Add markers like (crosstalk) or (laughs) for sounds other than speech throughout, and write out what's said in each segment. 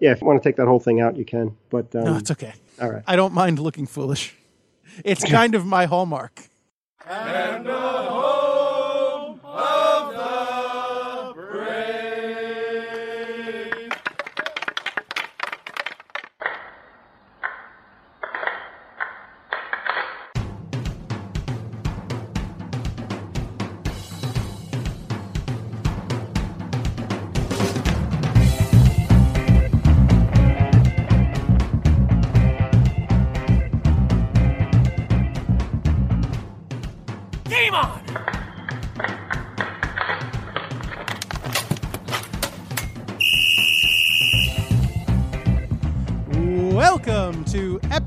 Yeah, if you want to take that whole thing out, you can. But um, No, it's okay. all right. I don't mind looking foolish. It's kind of my hallmark.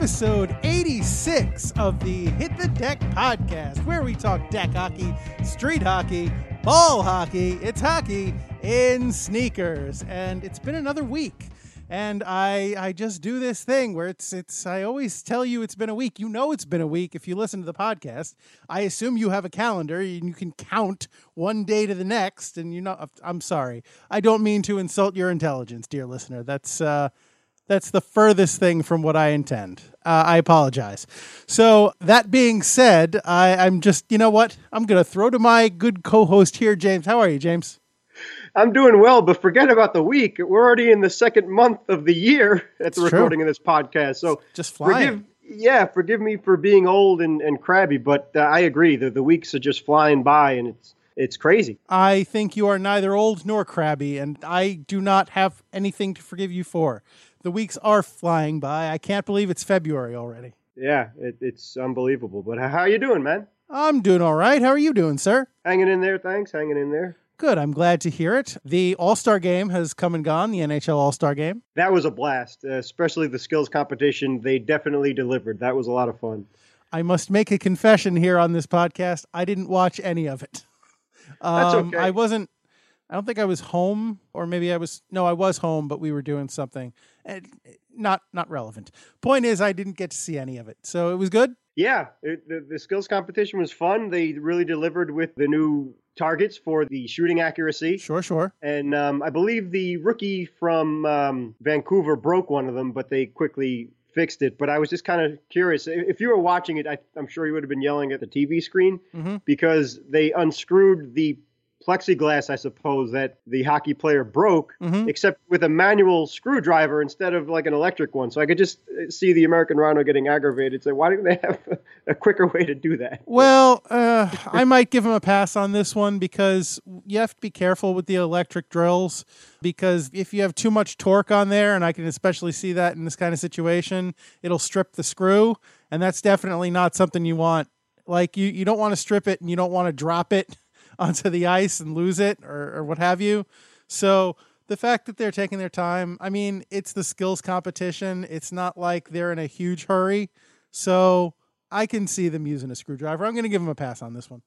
Episode 86 of the Hit the Deck podcast, where we talk deck hockey, street hockey, ball hockey. It's hockey in sneakers. And it's been another week. And I I just do this thing where it's it's I always tell you it's been a week. You know it's been a week if you listen to the podcast. I assume you have a calendar and you can count one day to the next and you know I'm sorry. I don't mean to insult your intelligence, dear listener. That's uh that's the furthest thing from what I intend. Uh, I apologize. So, that being said, I, I'm just, you know what? I'm going to throw to my good co host here, James. How are you, James? I'm doing well, but forget about the week. We're already in the second month of the year (laughs) at the It's true. recording of this podcast. So Just flying. forgive, yeah, forgive me for being old and, and crabby, but uh, I agree. The, the weeks are just flying by, and it's it's crazy. I think you are neither old nor crabby, and I do not have anything to forgive you for. The weeks are flying by. I can't believe it's February already. Yeah, it, it's unbelievable. But how are you doing, man? I'm doing all right. How are you doing, sir? Hanging in there, thanks. Hanging in there. Good. I'm glad to hear it. The All Star game has come and gone, the NHL All Star game. That was a blast, uh, especially the skills competition. They definitely delivered. That was a lot of fun. I must make a confession here on this podcast. I didn't watch any of it. That's Um, okay. I wasn't. I don't think I was home, or maybe I was. No, I was home, but we were doing something. And not not relevant. Point is, I didn't get to see any of it, so it was good. Yeah, it, the, the skills competition was fun. They really delivered with the new targets for the shooting accuracy. Sure, sure. And um, I believe the rookie from um, Vancouver broke one of them, but they quickly fixed it. But I was just kind of curious. If you were watching it, I, I'm sure you would have been yelling at the TV screen Mhm. because they unscrewed the plexiglass, I suppose, that the hockey player broke, Mhm. except with a manual screwdriver instead of like an electric one. So I could just uh, see the American Rhino getting aggravated. So why didn't they have (laughs) a quicker way to do that? Well, uh, I might give him a pass on this one because you have to be careful with the electric drills. Because if you have too much torque on there, and I can especially see that in this kind of situation, it'll strip the screw, and that's definitely not something you want. Like you, you don't want to strip it, and you don't want to drop it onto the ice and lose it, or, or what have you. So the fact that they're taking their time, I mean, it's the skills competition. It's not like they're in a huge hurry. So I can see them using a screwdriver. I'm going to give them a pass on this one.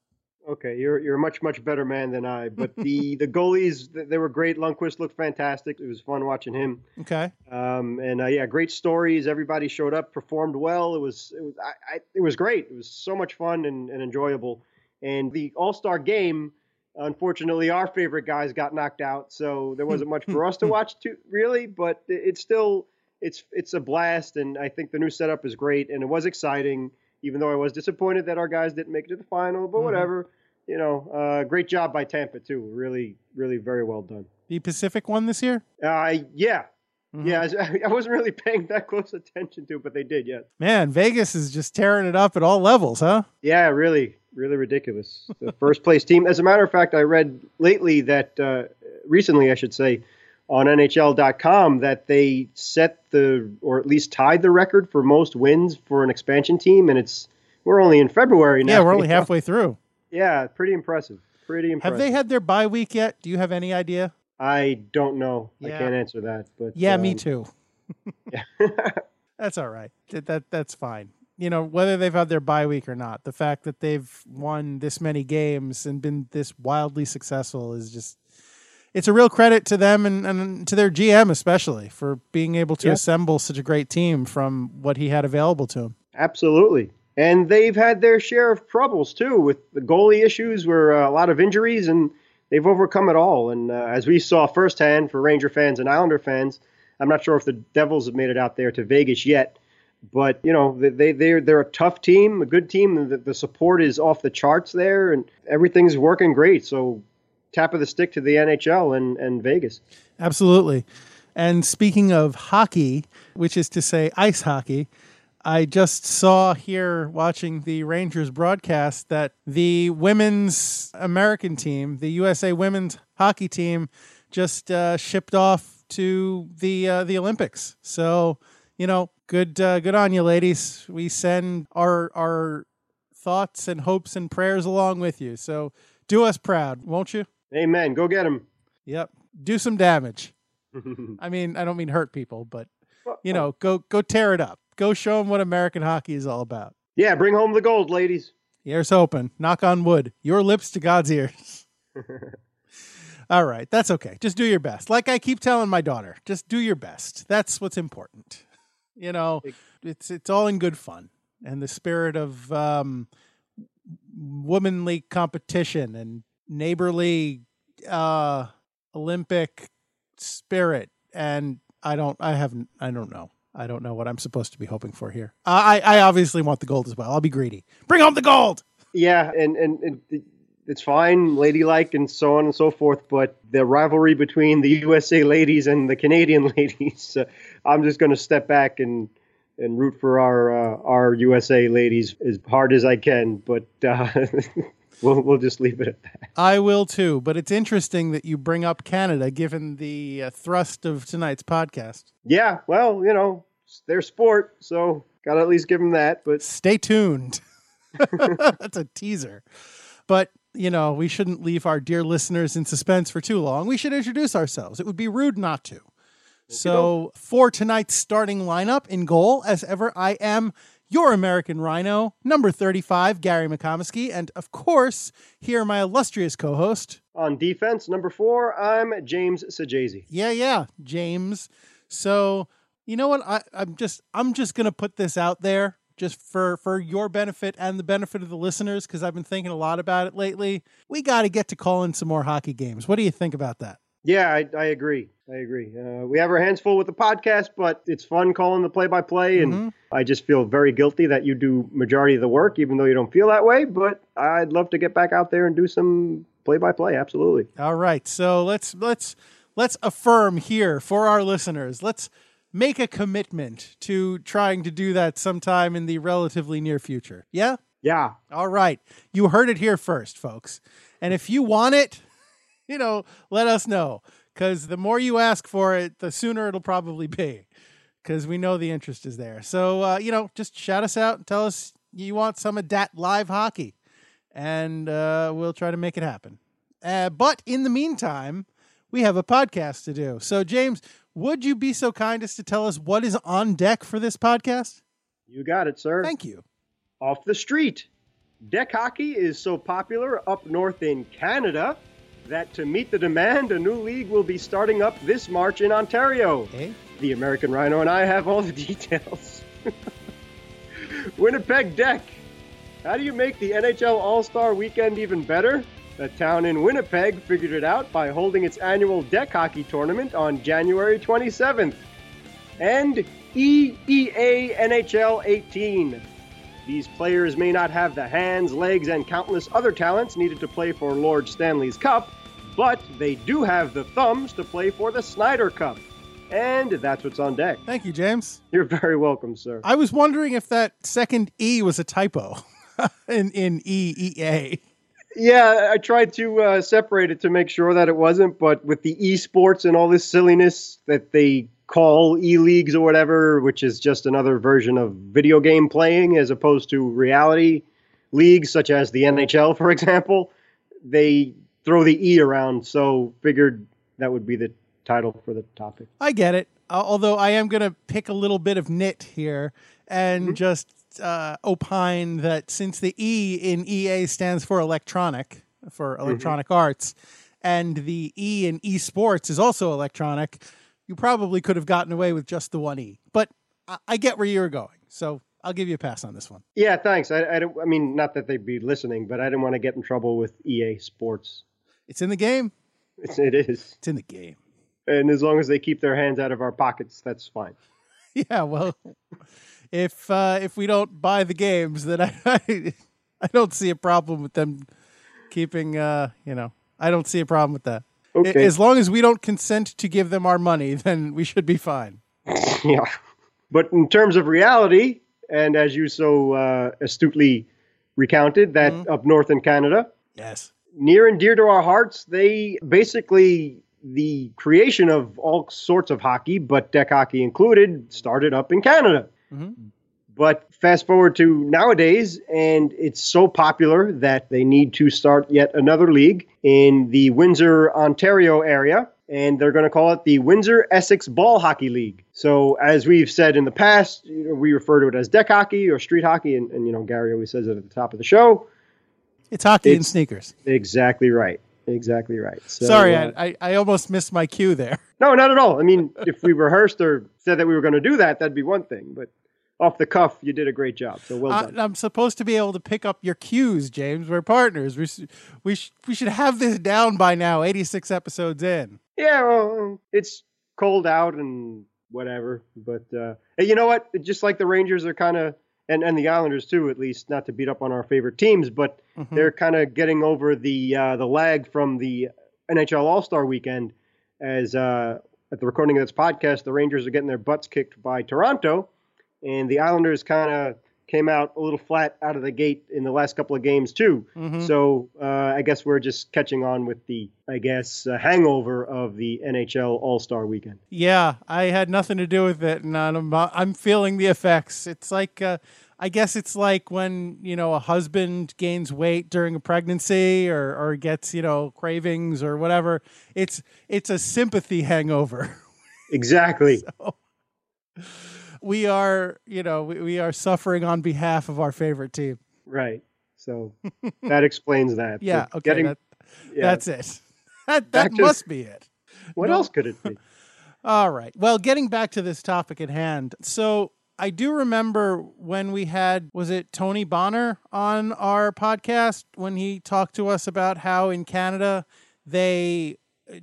Okay, you're you're a much much better man than I. But (laughs) the the goalies they were great. Lundqvist looked fantastic. It was fun watching him. Okay. Um, and uh, yeah, great stories. Everybody showed up, performed well. It was it was I, I, it was great. It was so much fun and, and enjoyable. And the All Star game, unfortunately, our favorite guys got knocked out, so there (laughs) wasn't much for us to watch too really. But it's still it's it's a blast, and I think the new setup is great, and it was exciting. Even though I was disappointed that our guys didn't make it to the final, but Mhm. whatever. You know, uh, great job by Tampa too. Really, really very well done. The Pacific one this year? Uh, yeah, Mhm. yeah, I, (laughs) I wasn't really paying that close attention to it, but they did, yes. Man, Vegas is just tearing it up at all levels, huh? Yeah, really, really ridiculous. The (laughs) first place team. As a matter of fact, I read lately that, uh, recently, I should say, on NHL.com, that they set the, or at least tied the record for most wins for an expansion team, and it's, we're only in February now. Yeah, we're only halfway (laughs) through. Yeah, pretty impressive. Pretty impressive. Have they had their bye week yet? Do you have any idea? I don't know. I can't answer that. But Yeah, me um, too. (laughs) That's all right. That, that that's fine. You know, whether they've had their bye week or not, the fact that they've won this many games and been this wildly successful is just it's a real credit to them and, and to their GM especially for being able to Yeah. assemble such a great team from what he had available to him. Absolutely. And they've had their share of troubles too with the goalie issues, where uh, a lot of injuries, and they've overcome it all. And uh, as we saw firsthand for Ranger fans and Islander fans, I'm not sure if the Devils have made it out there to Vegas yet, but you know they they they're a tough team, a good team. The, the support is off the charts there, and everything's working great. So tap of the stick to the NHL and and Vegas. Absolutely. And speaking of hockey, which is to say ice hockey, I just saw here watching the Rangers broadcast that the women's American team, the USA women's hockey team, just uh, shipped off to the uh, the Olympics. So you know, good uh, good on you, ladies. We send our our thoughts and hopes and prayers along with you. So do us proud, won't you? Amen. Go get them. Yep. Do some damage. (laughs) I mean, I don't mean hurt people, but you know, go go tear it up. Go show them what American hockey is all about. Yeah, bring home the gold, ladies. Ears open. Knock on wood. Your lips to God's ears. (laughs) all right, that's okay. Just do your best. Like I keep telling my daughter, just do your best. That's what's important. You know, it's it's all in good fun and the spirit of um, womanly competition and neighborly uh, Olympic spirit. And I don't, I haven't, I don't know. I don't know what I'm supposed to be hoping for here. I, I obviously want the gold as well. I'll be greedy. Bring home the gold. Yeah, and and, and it's fine, ladylike, and so on and so forth. But the rivalry between the USA ladies and the Canadian (laughs) ladies, uh, I'm just going to step back and and root for our uh, our USA ladies as hard as I can. But uh, (laughs) we'll we'll just leave it at that. I will too. But it's interesting that you bring up Canada, given the uh, thrust of tonight's podcast. Yeah, well, you know, it's their sport, so gotta at least give them that. But stay tuned. (laughs) That's a teaser. But you know, we shouldn't leave our dear listeners in suspense for too long. We should introduce ourselves. It would be rude not to. So, for tonight's starting lineup in goal, as ever, I am your American Rhino, number 35, Gary McComiskey. And of course, here my illustrious co host. On defense, number four, I'm James Sajazi. Yeah, yeah, James. So, you know what? I, I'm just I'm just gonna put this out there just for for your benefit and the benefit of the listeners because I've been thinking a lot about it lately. We got to get to call in some more hockey games. What do you think about that? Yeah, I, I agree. I agree. Uh, we have our hands full with the podcast, but it's fun calling the play-by-play, and mm-hmm. I just feel very guilty that you do majority of the work, even though you don't feel that way. But I'd love to get back out there and do some play-by-play. Absolutely. All right. So let's let's let's affirm here for our listeners. Let's make a commitment to trying to do that sometime in the relatively near future. Yeah. Yeah. All right. You heard it here first, folks. And if you want it (laughs) you know, let us know because the more you ask for it, the sooner it'll probably be because we know the interest is there. So, uh, you know, just shout us out and tell us you want some of that live hockey, and uh, we'll try to make it happen. Uh, but in the meantime, we have a podcast to do. So, James, would you be so kind as to tell us what is on deck for this podcast? You got it, sir. Thank you. Off the street. Deck hockey is so popular up north in Canada that to meet the demand, a new league will be starting up this March in Ontario. Eh? The American Rhino and I have all the (laughs) details. Winnipeg Deck. How do you make the NHL All Star weekend even better? The town in Winnipeg figured it out by holding its annual deck hockey tournament on January 27th. And EEA NHL 18. These players may not have the hands, legs, and countless other talents needed to play for Lord Stanley's Cup, but they do have the thumbs to play for the Snyder Cup. And that's what's on deck. Thank you, James. You're very welcome, sir. I was wondering if that second E was a typo (laughs) in, in EEA. Yeah, I tried to uh, separate it to make sure that it wasn't, but with the esports and all this silliness that they call e leagues or whatever, which is just another version of video game playing as opposed to reality leagues, such as the NHL, for example, they throw the E around, so figured that would be the title for the topic. I get it. Although I am going to pick a little bit of nit here and mm-hmm. just uh, opine that since the E in EA stands for electronic, for mm-hmm. electronic mm-hmm. arts, and the E in esports is also electronic, you probably could have gotten away with just the one E. But I, I get where you're going. So I'll give you a pass on this one. Yeah, thanks. I, I, I mean, not that they'd be listening, but I didn't want to get in trouble with EA Sports. It's in the game. It's, it is. It's in the game. And as long as they keep their hands out of our pockets, that's fine. (laughs) Yeah, well, if uh, if we don't buy the games, then I, (laughs) I I don't see a problem with them keeping. Uh, you know, I don't see a problem with that. Okay. As long as we don't consent to give them our money, (laughs) then we should be fine. (laughs) yeah. But in terms of reality, and as you so uh, astutely recounted, that Mhm. up north in Canada, Yes. near and dear to our hearts, they basically the creation of all sorts of hockey, but deck hockey included, started up in Canada. Mhm. But fast forward to nowadays, and it's so popular that they need to start yet another league in the Windsor, Ontario area. And they're going to call it the Windsor Essex Ball Hockey League. So, as we've said in the past, you know, we refer to it as deck hockey or street hockey. And, and, you know, Gary always says it at the top of the show. It's hockey and sneakers. Exactly right. Exactly right. So, Sorry, uh, I, I I almost missed my cue there. (laughs) no, not at all. I mean, if we rehearsed or said that we were going to do that, that'd be one thing. But off the cuff, you did a great job. So well I, done. I'm supposed to be able to pick up your cues, James. We're partners. We we sh- we should have this down by now. 86 episodes in. Yeah, well, it's cold out and whatever. But uh, hey, you know what? Just like the Rangers are kind of, and, and the Islanders too, at least, not to beat up on our favorite teams, but Mhm. they're kind of getting over the uh, the lag from the NHL All Star Weekend. As uh, at the recording of this podcast, the Rangers are getting their butts kicked by Toronto, and the Islanders kind of came out a little flat out of the gate in the last couple of games too. Mhm. So uh, I guess we're just catching on with the, I guess, uh, hangover of the NHL All Star Weekend. Yeah, I had nothing to do with it, and I'm I'm feeling the effects. It's like uh, I guess it's like when you know a husband gains weight during a pregnancy, or or gets you know cravings or whatever. It's it's a sympathy hangover. (laughs) Exactly. We are you know we, we are suffering on behalf of our favorite team. Right. So (laughs) that explains that. Yeah, But okay, getting- that, yeah. that's it. (laughs) That that to- must be it. what no. else could it be? (laughs) All right. Well, getting back to this topic at hand. So I do remember when we had, was it Tony Bonner on our podcast when he talked to us about how in Canada they,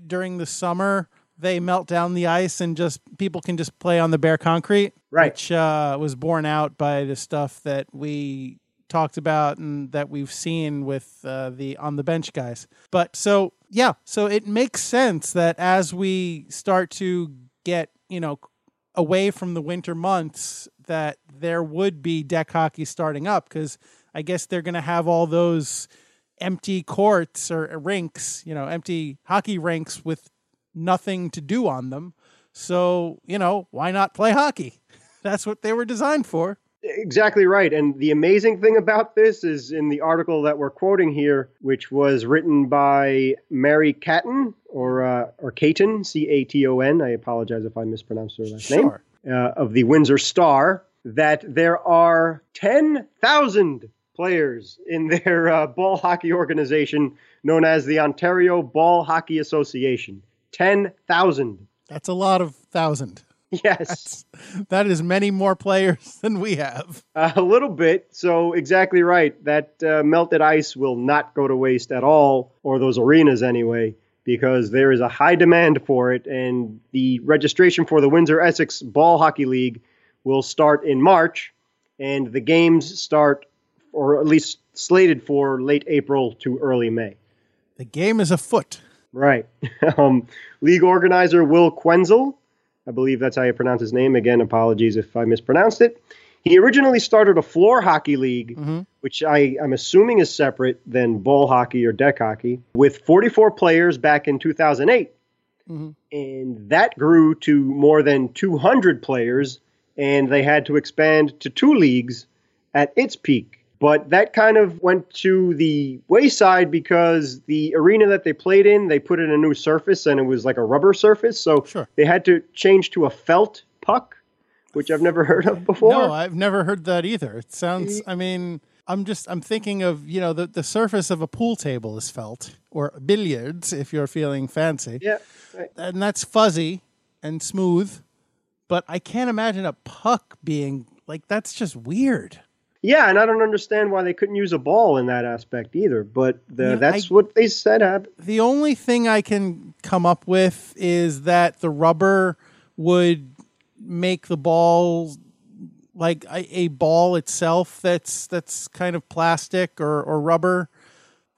during the summer, they melt down the ice and just people can just play on the bare concrete, Right. which uh, was borne out by the stuff that we talked about and that we've seen with uh, the on the bench guys. But so yeah, so it makes sense that as we start to get you know away from the winter months, that there would be deck hockey starting up because I guess they're going to have all those empty courts or rinks, you know, empty hockey rinks with nothing to do on them. So, you know, why not play hockey? (laughs) That's what they were designed for. Exactly right. And the amazing thing about this is in the article that we're quoting here, which was written by Mary Catton or uh, or Caton, C A T O N. I apologize if I mispronounced her last name. Sure. uh, of the Windsor Star that there are 10,000 players in (laughs) their uh, ball hockey organization known as the Ontario Ball Hockey Association. 10,000. That's a lot of thousand. Yes, That is many more players (laughs) than we have. a little bit. So, exactly right. That uh, melted ice will not go to waste at all, or those arenas anyway, because there is a high demand for it. And the registration for the Windsor Essex Ball Hockey League will start in March, and the games start, or at least slated for late April to early May. The game is afoot. Right. (laughs) um, league organizer Will Quenzel, I believe that's how you pronounce his name. Again, apologies if I mispronounced it. He originally started a floor hockey league, Mhm. which I, I'm assuming is separate than ball hockey or deck hockey, with 44 players back in 2008. Mhm. And that grew to more than 200 players, and they had to expand to two leagues at its peak. But that kind of went to the wayside because the arena that they played in, they put in a new surface and it was like a rubber surface. So Sure. they had to change to a felt puck, which I've never heard of before. No, I've never heard that either. It sounds, I mean, I'm just, I'm thinking of, you know, the, the surface of a pool table is felt, or billiards if you're feeling fancy. yeah. right. And that's fuzzy and smooth, but I can't imagine a puck being like, that's just weird. Yeah, and I don't understand why they couldn't use a ball in that aspect either. But the, Yeah, that's I- what they said happened. The only thing I can come up with is that the rubber would make the ball like a, a ball itself that's that's kind of plastic or, or rubber.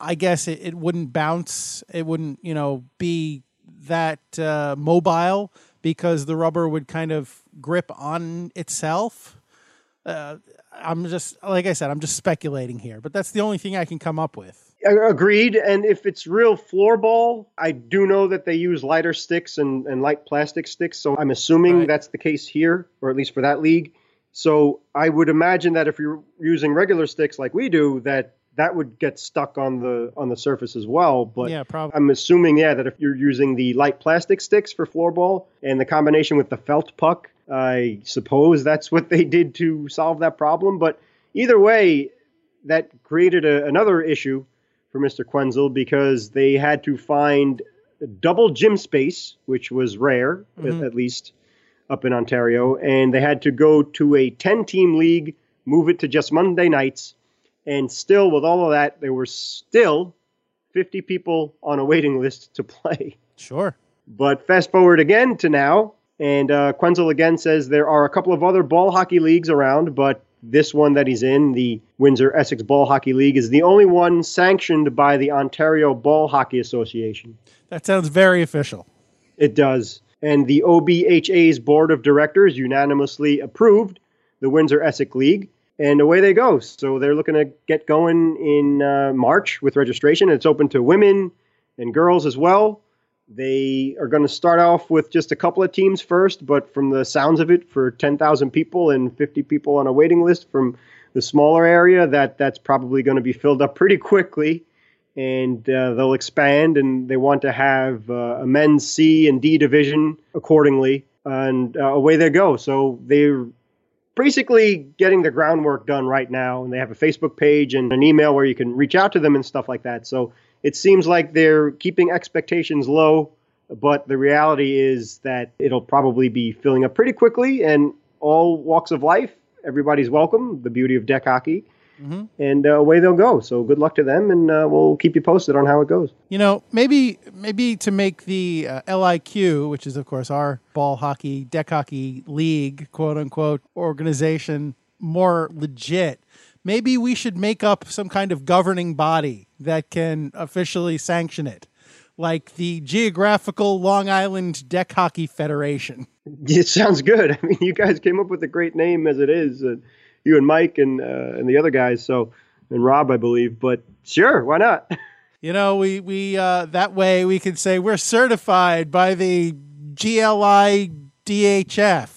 I guess it, it wouldn't bounce. It wouldn't, you know, be that uh, mobile because the rubber would kind of grip on itself. Uh, I'm just like I said, I'm just speculating here, but that's the only thing I can come up with. Agreed. And if it's real floorball, I do know that they use lighter sticks and, and light plastic sticks. So I'm assuming Right. that's the case here, or at least for that league. So I would imagine that if you're using regular sticks like we do, that that would get stuck on the on the surface as well. But yeah, probably. I'm assuming, yeah, that if you're using the light plastic sticks for floorball and the combination with the felt puck, I suppose that's what they did to solve that problem. But either way, that created a, another issue for Mr. Quenzel because they had to find double gym space, which was rare, at- Mhm. at least up in Ontario, and they had to go to a 10 team league, move it to just Monday nights. And still, with all of that, there were still 50 people on a waiting list to (laughs) play. Sure. But fast forward again to now, and uh, Quenzel again says there are a couple of other ball hockey leagues around, but this one that he's in, the Windsor Essex Ball Hockey League, is the only one sanctioned by the Ontario Ball Hockey Association. That sounds very official. It does. And the OBHA's board of directors unanimously approved the Windsor Essex League, and away they go. So they're looking to get going in uh, March with registration. It's open to women and girls as well. They are going to start off with just a couple of teams first, but from the sounds of it, for 10,000 people and 50 people on a waiting list from the smaller area, that that's probably going to be filled up pretty quickly and uh, they'll expand and they want to have uh, a men's C and D division accordingly, and uh, away they go. So they're basically getting the groundwork done right now, and they have a Facebook page and an email where you can reach out to them and stuff like that. So it seems like they're keeping expectations low, but the reality is that it'll probably be filling up pretty quickly, and all walks of life. Everybody's welcome. The beauty of deck hockey hmm and uh, away they'll go. So good luck to them, and uh, we'll keep you posted on how it goes. You know, maybe maybe to make the uh, LIQ, which is of course our ball hockey, deck hockey league, quote unquote, organization, more legit. Maybe we should make up some kind of governing body that can officially sanction it, like the Geographical Long Island Deck Hockey Federation. (laughs) It sounds good. (laughs) I mean, you guys came up with a great name as it is. Uh, you and Mike and uh, and the other guys. So and Rob, I believe. But sure, why not? (laughs) You know, we we uh, that way we can say we're certified by the GLI DHF,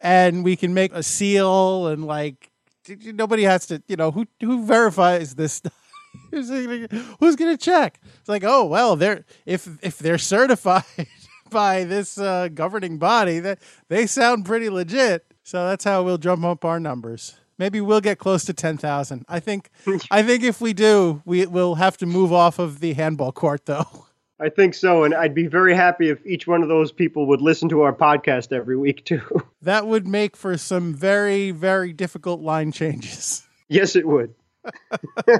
and we can make a seal and like nobody has to. You know, who who verifies this stuff? (laughs) Who's gonna, check? It's like, oh well, they're if if they're certified (laughs) by this uh, governing body, that they sound pretty legit. So that's how we'll drum up our numbers. Maybe we'll get close to ten thousand. I think. (laughs) I think if we do, we will have to move off of the handball court, though. I think so, and I'd be very happy if each one of those people would listen to our podcast every week too. (laughs) That would make for some very, very difficult line changes. yes, it would. (laughs)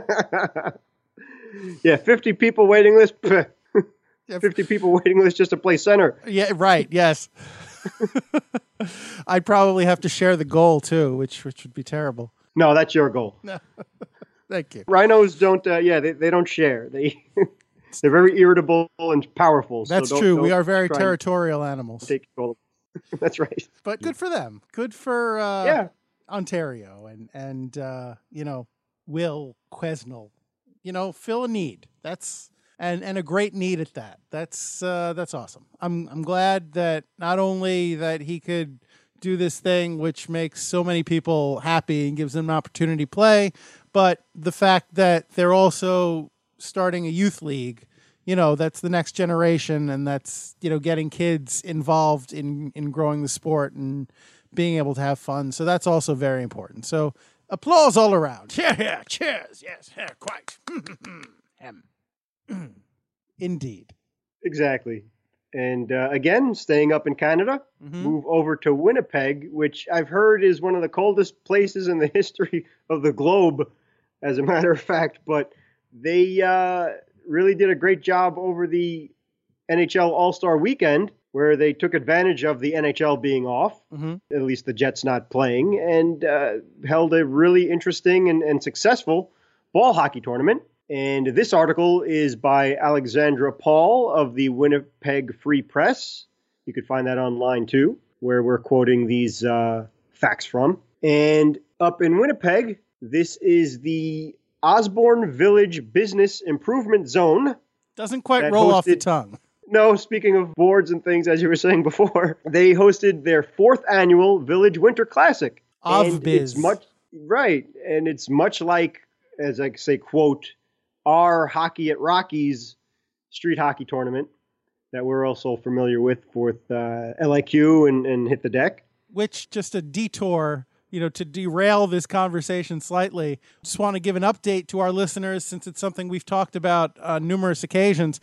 yeah, fifty people waiting list. (laughs) Yeah. Fifty people waiting list just to play center. Yeah, right. Yes. I'd probably have to share the goal too, which which would be terrible. No, that's your goal. No. Thank you. Rhinos don't. Uh, yeah, they, they don't share. They they're very irritable and powerful. so That's don't- true. We are very territorial animals. Take control. (laughs) That's right. But good for them. Good for uh, yeah. Ontario and and uh, you know Will Quesnel. You know, fill a need. That's and and a great need at that. That's uh, that's awesome. I'm I'm glad that not only that he could do this thing which makes so many people happy and gives them an opportunity to play, but the fact that they're also starting a youth league you know that's the next generation and that's you know getting kids involved in in growing the sport and being able to have fun so that's also very important so applause all around Yeah, yeah, cheers. Yes, yeah, quite. (laughs) Hem. (clears throat) indeed Exactly. And uh, again, staying up in Canada, Mhm. move over to Winnipeg, which I've heard is one of the coldest places in the (laughs) history of the globe, as a matter of fact. But they uh, really did a great job over the NHL All Star weekend, where they took advantage of the NHL being off, Mhm. at least the Jets not playing, and uh, held a really interesting and, and successful ball hockey tournament. And this article is by Alexandra Paul of the Winnipeg Free Press. You could find that online too, where we're quoting these uh, facts from. And up in Winnipeg, this is the Osborne Village Business Improvement Zone. Doesn't quite roll off the tongue. No, speaking of boards and things, as you were saying before, (laughs) they hosted their fourth annual Village Winter Classic. Of biz. It's much right, and it's much like, as I say, quote, our hockey at Rockies street hockey tournament that we're also familiar with with uh, LIQ and, and hit the deck. which just a detour you know to derail this conversation slightly just want to give an update to our listeners since it's something we've talked about on numerous occasions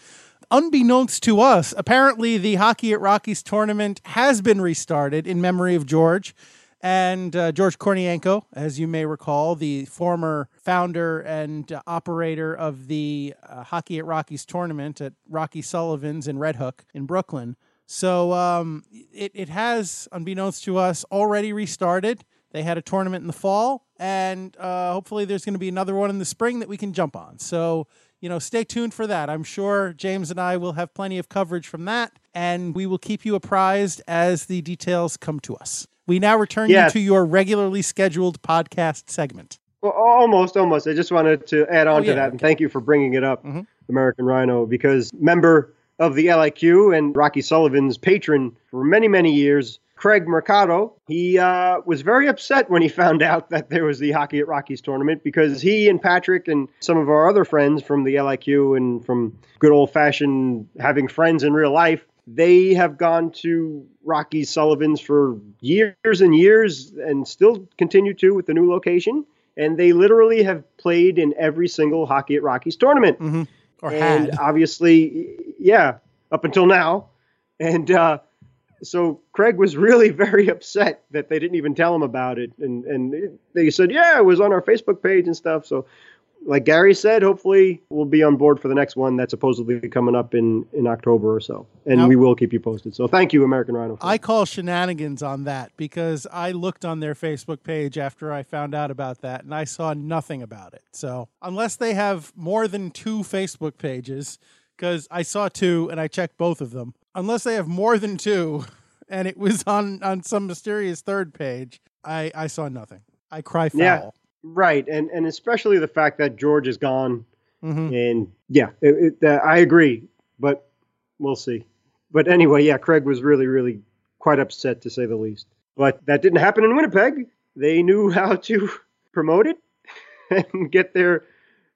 unbeknownst to us apparently the hockey at rockies tournament has been restarted in memory of george and uh, George Kornienko, as you may recall, the former founder and uh, operator of the uh, Hockey at Rockies tournament at Rocky Sullivan's in Red Hook in Brooklyn. So um, it, it has, unbeknownst to us, already restarted. They had a tournament in the fall, and uh, hopefully there's going to be another one in the spring that we can jump on. So, you know, stay tuned for that. I'm sure James and I will have plenty of coverage from that, and we will keep you apprised as the details come to us. We now return Yes. you to your regularly scheduled podcast segment. Well, almost, almost. I just wanted to add on Oh, to yeah, that, and thank you for bringing it up, Mhm. American Rhino, because member of the LIQ and Rocky Sullivan's patron for many, many years, Craig Mercado, he uh, was very upset when he found (laughs) out that there was the Hockey at Rockies tournament because he and Patrick and some of our other friends from the LIQ and from good old fashioned having friends in real life, they have gone to Rocky Sullivan's for years and years and still continue to with the new location. And they literally have played in every single Hockey at Rockies tournament Mm-hmm. Or and had. obviously, yeah, up until now. And uh, so Craig was really (laughs) very upset that they didn't even tell him about it, and and it- they said, yeah, it was on our Facebook page and stuff. So, like Gary said, hopefully we'll be on board for the next one that's supposedly coming up in in October or so, and Now- we will keep you posted. So, thank you, American Rhino. I call shenanigans on that because I looked on their Facebook page after I found out about that and I saw nothing about it. So, unless they have more than two Facebook pages, because I saw two and I checked both of them, unless they have more than two (laughs) and it was on, on some mysterious third page, I, I saw nothing. I cry foul. Yeah. right, and and especially the fact that George is gone Mhm. And yeah, it, it, uh, I agree, but we'll see. But anyway, yeah, Craig was really, really quite upset to say the least. But that didn't happen in Winnipeg. They knew (laughs) how to promote it (laughs) and get their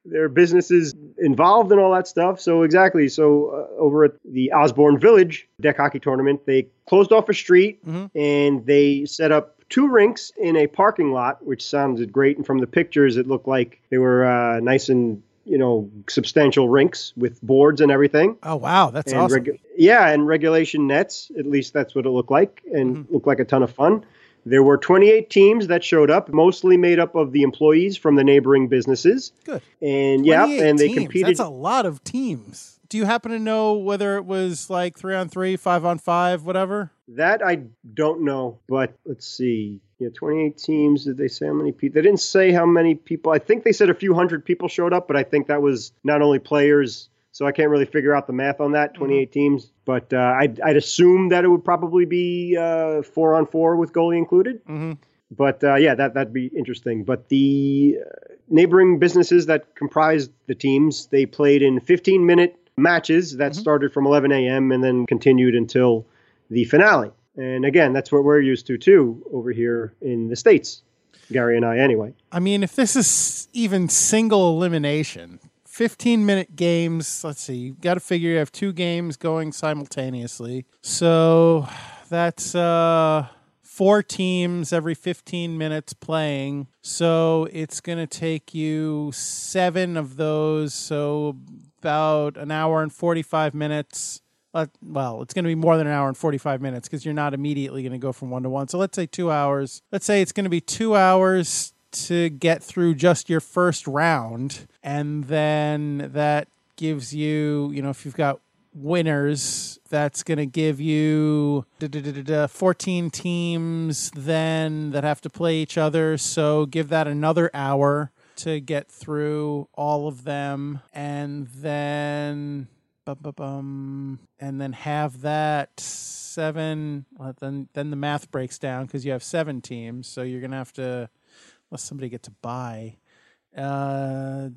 their businesses involved in all that stuff. So exactly. So uh, over at the Osborne Village deck hockey tournament, they closed off a street Mhm. and they set up two rinks in a parking lot, which sounded great. And from the pictures, it looked like they were uh, nice and you know substantial rinks with boards and everything. Oh, wow. That's and awesome. regu- yeah, and regulation nets. At least that's what it looked like, and Mm-hmm. looked like a ton of fun. There were 28 teams that showed up, mostly made up of the employees from the neighboring businesses. Good. And yeah, 28 and they teams. competed. That's a lot of teams. Do you happen to know whether it was like three on three, five on five, whatever? That I don't know, but let's see. Yeah, 28 teams. Did they say how many people? They didn't say how many people. I think they said a few hundred people showed up, but I think that was not only players. So I can't really figure out the math on that. 28 teams, but uh, I'd, I'd assume that it would probably be uh, four on four with goalie included. Mm-hmm. But uh, yeah, that that'd be interesting. But the uh, neighboring businesses that comprised the teams, they played in 15 minute matches that started from 11 a.m. and then continued until the finale. And again, that's what we're used to too over here in the states. Gary and I, anyway. I mean, if this is even single elimination, 15 minute games, let's see, you got to figure you have two games going simultaneously. So that's uh, four teams every 15 minutes playing. So it's going to take you seven of those. So about an hour and 45 minutes Uh, well, it's going to be more than an hour and 45 minutes because you're not immediately going to go from one to one. So let's say two hours. Let's say it's going to be two hours to get through just your first round. And then that gives you, you know, if you've got winners, that's going to give you 14 teams then that have to play each other. So give that another hour to get through all of them. And then. and then have that seven. Then, then the math breaks down because you have seven teams. So you're gonna have to, unless somebody gets a buy, uh,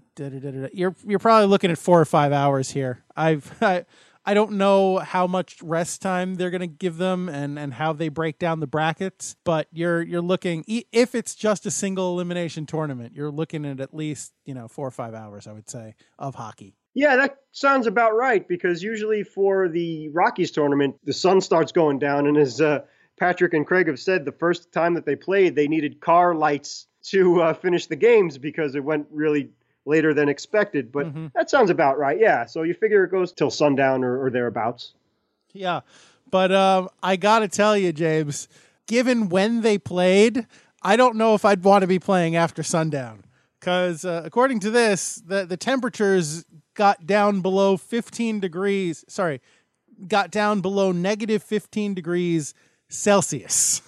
you're you're probably looking at four or five hours here. I've (laughs) I, I don't know how much rest time they're going to give them and, and how they break down the brackets, but you're you're looking if it's just a single elimination tournament, you're looking at at least you know four or five hours, I would say, of hockey. Yeah, that sounds about right because usually for the Rockies tournament, the sun starts going down, and as uh, Patrick and Craig have said, the first time that they played, they needed car lights to uh, finish the games because it went really later than expected. But mm-hmm. that sounds about right. Yeah. So you figure it goes till sundown or, or thereabouts. Yeah. But um, I got to tell you, James, given when they played, I don't know if I'd want to be playing after sundown. Because uh, according to this, the, the temperatures got down below 15 degrees. Sorry, got down below negative 15 degrees Celsius.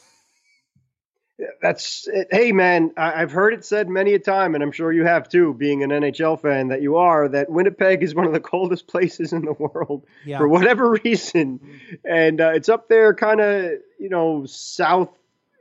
That's it. Hey, man, I've heard it said many a time, and I'm sure you have too, being an NHL fan that you are, that Winnipeg is one of the (laughs) coldest places in the world yeah. for whatever reason. And uh, it's up there, kind of, you know, south,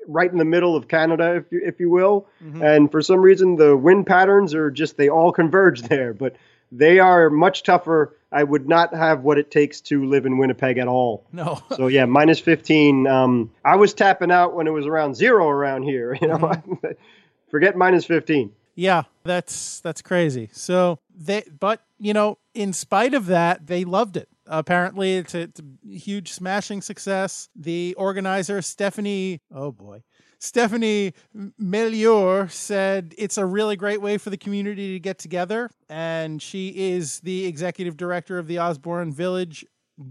right in the middle of Canada, if you, if you will. Mm-hmm. And for some reason, the wind patterns are just, they all converge (laughs) there. But they are much tougher. I would not have what it takes to live in Winnipeg at all. No. (laughs) so yeah, minus 15. Um, I was tapping out when it was around zero around here. (laughs) You know, mm-hmm. (laughs) forget minus 15. Yeah, that's that's crazy. So they, but you know, in spite of that, they loved it. Apparently, it's a, it's a huge smashing success. The organizer Stephanie, oh boy, Stephanie Melior said it's a really great way for the community to get together. And she is the executive director of the Osborne Village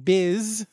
Biz,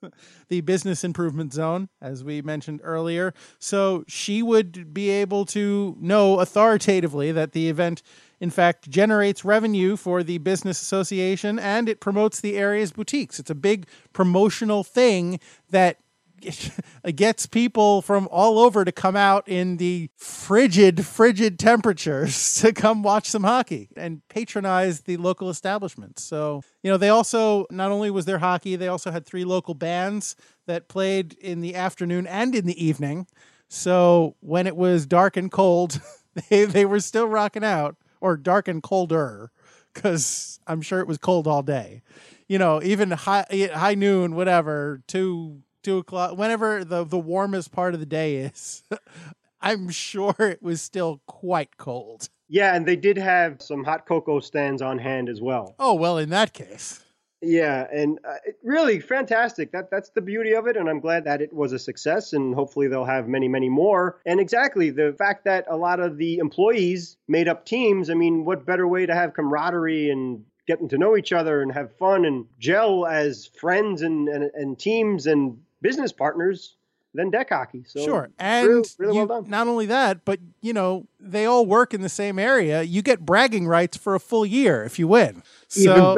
(laughs) the business improvement zone, as we mentioned earlier. So she would be able to know authoritatively that the event, in fact, generates revenue for the business association and it promotes the area's boutiques. It's a big promotional thing that (laughs) gets people from all over to come out in the frigid, frigid temperatures (laughs) to come watch some hockey and patronize the local establishments. So, you know, they also, not only was there hockey, they also had three local bands that played in the afternoon and in the evening. So when it was dark and cold, (laughs) they, they were still rocking out, or dark and colder, because I'm sure it was cold all day. You know, even high high noon, whatever, two two o'clock, whenever the the warmest part of the day is, (laughs) I'm sure it was still quite cold. Yeah, and they did have some hot cocoa stands on hand as well. Oh well, in that case. Yeah, and uh, really fantastic. That that's the beauty of it, and I'm glad that it was a success, and hopefully they'll have many, many more. And exactly the fact that a lot of the employees made up teams. I mean, what better way to have camaraderie and getting to know each other and have fun and gel as friends and and, and teams and business partners than deck hockey. So sure, and really, really you, well not only that, but you know they all work in the same area. You get bragging rights for a full year if you win. So,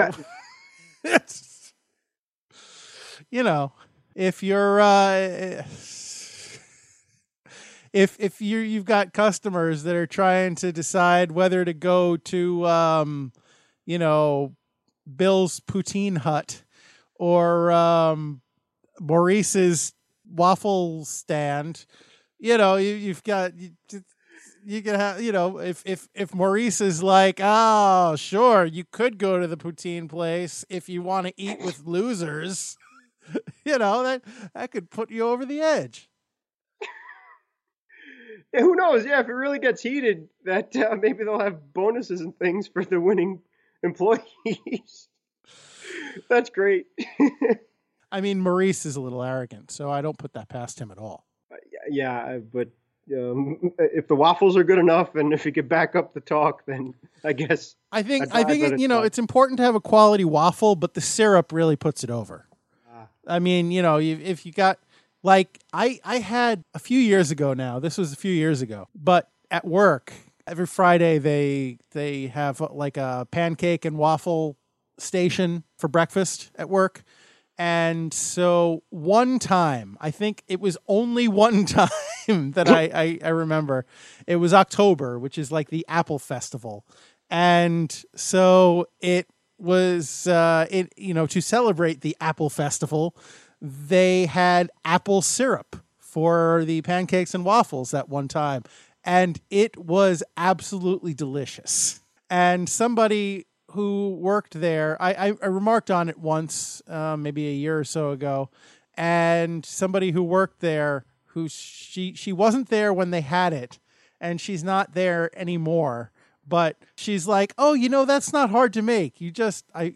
(laughs) you know, if you're uh, if if you you've got customers that are trying to decide whether to go to um, you know Bill's Poutine Hut or um, Maurice's waffle stand. You know, you, you've got you, you can have you know if if if Maurice is like, oh sure, you could go to the poutine place if you want to eat with (laughs) losers. (laughs) you know that that could put you over the edge. Yeah, who knows? Yeah, if it really gets heated, that uh, maybe they'll have bonuses and things for the winning employees. (laughs) That's great. I mean, Maurice is a little arrogant, so I don't put that past him at all. Uh, yeah, but um, (laughs) if the waffles are good enough, and if you could back up the talk, then I guess I think I think it, you know it's important to have a quality waffle, but the syrup really puts it over. I mean, you know, if, you got like I I had a few years ago now. This was a few years ago, but at work every Friday they they have like a pancake and waffle station for breakfast at work. And so one time, I think it was only (laughs) one time that I, I, I remember. It was October, which is like the Apple Festival. And so it was uh it you know to celebrate the Apple Festival, they had apple syrup for the pancakes and waffles that one time and it was absolutely delicious. And somebody who worked there, I, I, I remarked on it once, uh, maybe a year or so ago, and somebody who worked there, who she she wasn't there when they had it, and she's not there anymore. But she's like, oh, you know, that's not hard to make. You just I.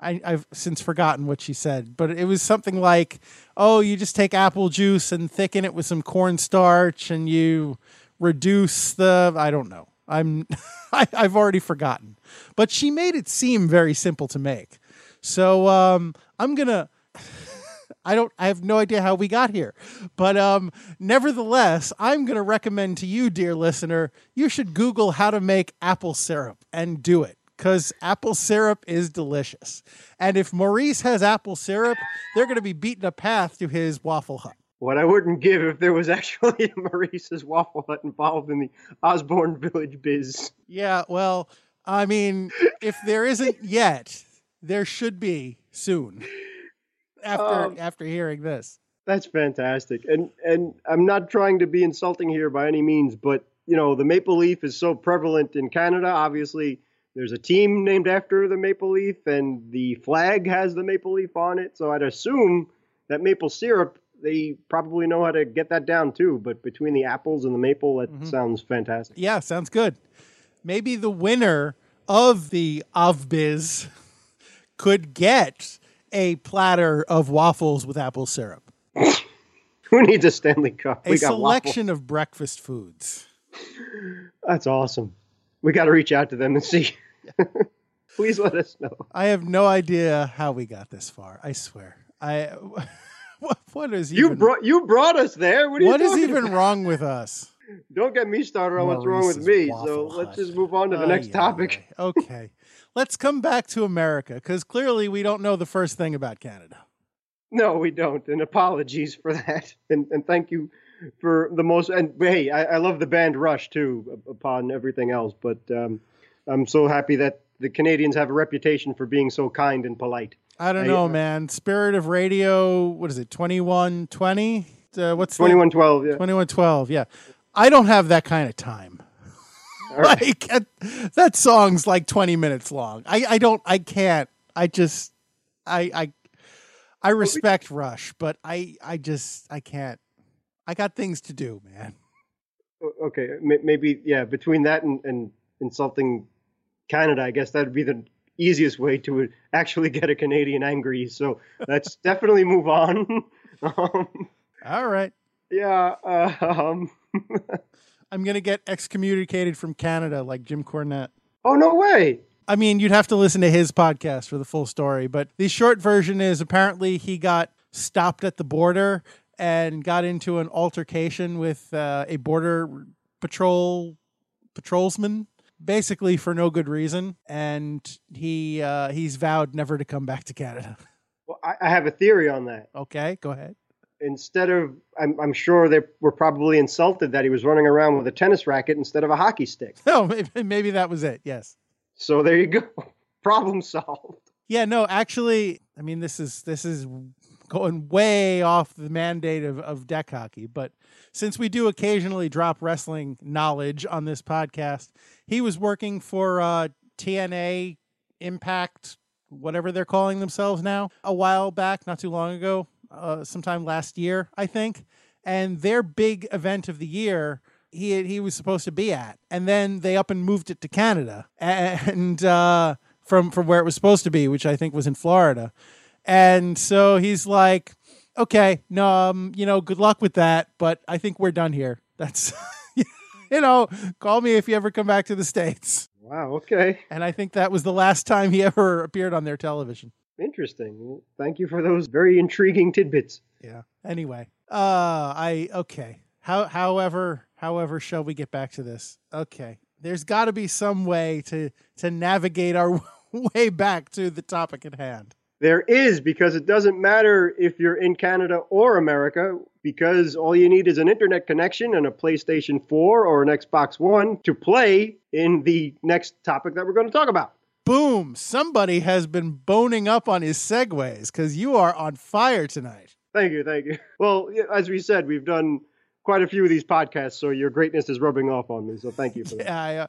I, I've since forgotten what she said, but it was something like, "Oh, you just take apple juice and thicken it with some cornstarch, and you reduce the I don't know. I'm (laughs) I, have already forgotten. But she made it seem very simple to make. So um, I'm gonna (laughs) I don't I have no idea how we got here. But um, nevertheless, I'm gonna recommend to you, dear listener, you should Google how to make apple syrup and do it. Because apple syrup is delicious. And if Maurice has apple syrup, they're going to be beating a path to his Waffle Hut what I wouldn't give if there was (laughs) actually a Maurice's Waffle Hut involved in the Osborne Village biz. Yeah, well, I mean, if there isn't (laughs) yet, there should be soon. After um, after hearing this. That's fantastic. And and I'm not trying to be insulting here by any means, but you know, the maple leaf is so prevalent in Canada. Obviously, there's a team named after the maple leaf and the flag has the maple leaf on it. So I'd assume that maple syrup they probably know how to get that down too. But between the apples and the maple, that mm-hmm. sounds fantastic. Yeah, sounds good. Maybe the winner of the Avbiz could get a platter of waffles with apple syrup. (laughs) Who needs a Stanley Cup? A selection of breakfast foods. That's awesome. We got to reach out to them and see. (laughs) Please let us know. I have no idea how we got this far. I swear. I what, (laughs) what is you even, brought you brought us there? What, what is even about? wrong with us? Don't get me started on what's wrong with me. So let's just move on to the next topic. okay, let's come back to America because clearly we don't know the first thing about Canada. No, we don't, and apologies for that. And and thank you for the most. And hey, I, I love the band Rush too, upon everything else. But um, I'm so happy that the Canadians have a reputation for being so kind and polite. I don't know, man. Spirit of Radio, what is it? 2120? Uh, what's 2112, yeah. 2112, yeah. I don't have that kind of time. (laughs) Right. like uh, that song's like 20 minutes long. I, I don't I can't. I just I I I respect Rush, but I I just I can't. I got things to do, man. Okay, maybe yeah, between that and, and insulting Canada, I guess that'd be the easiest way to actually get a Canadian angry. So let's (laughs) definitely move on. (laughs) um, All right. Yeah. Uh, um, I'm gonna get excommunicated from Canada like Jim Cornette. Oh no way! I mean, you'd have to listen to his podcast for the full story, but the short version is apparently he got stopped at the border and got into an altercation with uh, a border patrol patrolsman basically for no good reason, and he uh, he's vowed never to come back to Canada. Well, I, I have a theory on that. Okay, go ahead. Instead of, I'm, I'm sure they were probably insulted that he was running around with a tennis racket instead of a hockey stick. (laughs) Oh, maybe, maybe that was it. Yes. So there you go. (laughs) Problem solved. Yeah, no, actually, I mean, this is this is going way off the mandate of, of deck hockey, but since we do occasionally drop wrestling knowledge on this podcast, he was working for uh, TNA Impact, whatever they're calling themselves now, a while back, not too long ago, uh, sometime last year, I think. And their big event of the year, he he was supposed to be at, and then they up and moved it to Canada, (laughs) and uh, from from where it was supposed to be, which I think was in Florida. And so he's like, "Okay, no, um, you know, good luck with that, but I think we're done here." (laughs) That's (laughs) you know, call me if you ever come back to the States. Wow, okay. And I think that was the last time he ever appeared on their television. Interesting. Well, thank you for those very intriguing tidbits. Yeah. Anyway, uh, I okay. How, however, however, shall we get back to this? Okay, there's got to be some way to to navigate our (laughs) way back to the topic at hand. There is because it doesn't matter if you're in Canada or America because all you need is an internet connection and a PlayStation 4 or an Xbox One to play in the next topic that we're going to talk about. Boom! Somebody has been boning up on his segues because you are on fire tonight. Thank you, thank you. Well, as we said, we've done quite a few of these podcasts, so your greatness is rubbing off on me. So thank you for (laughs) yeah, that. I, uh,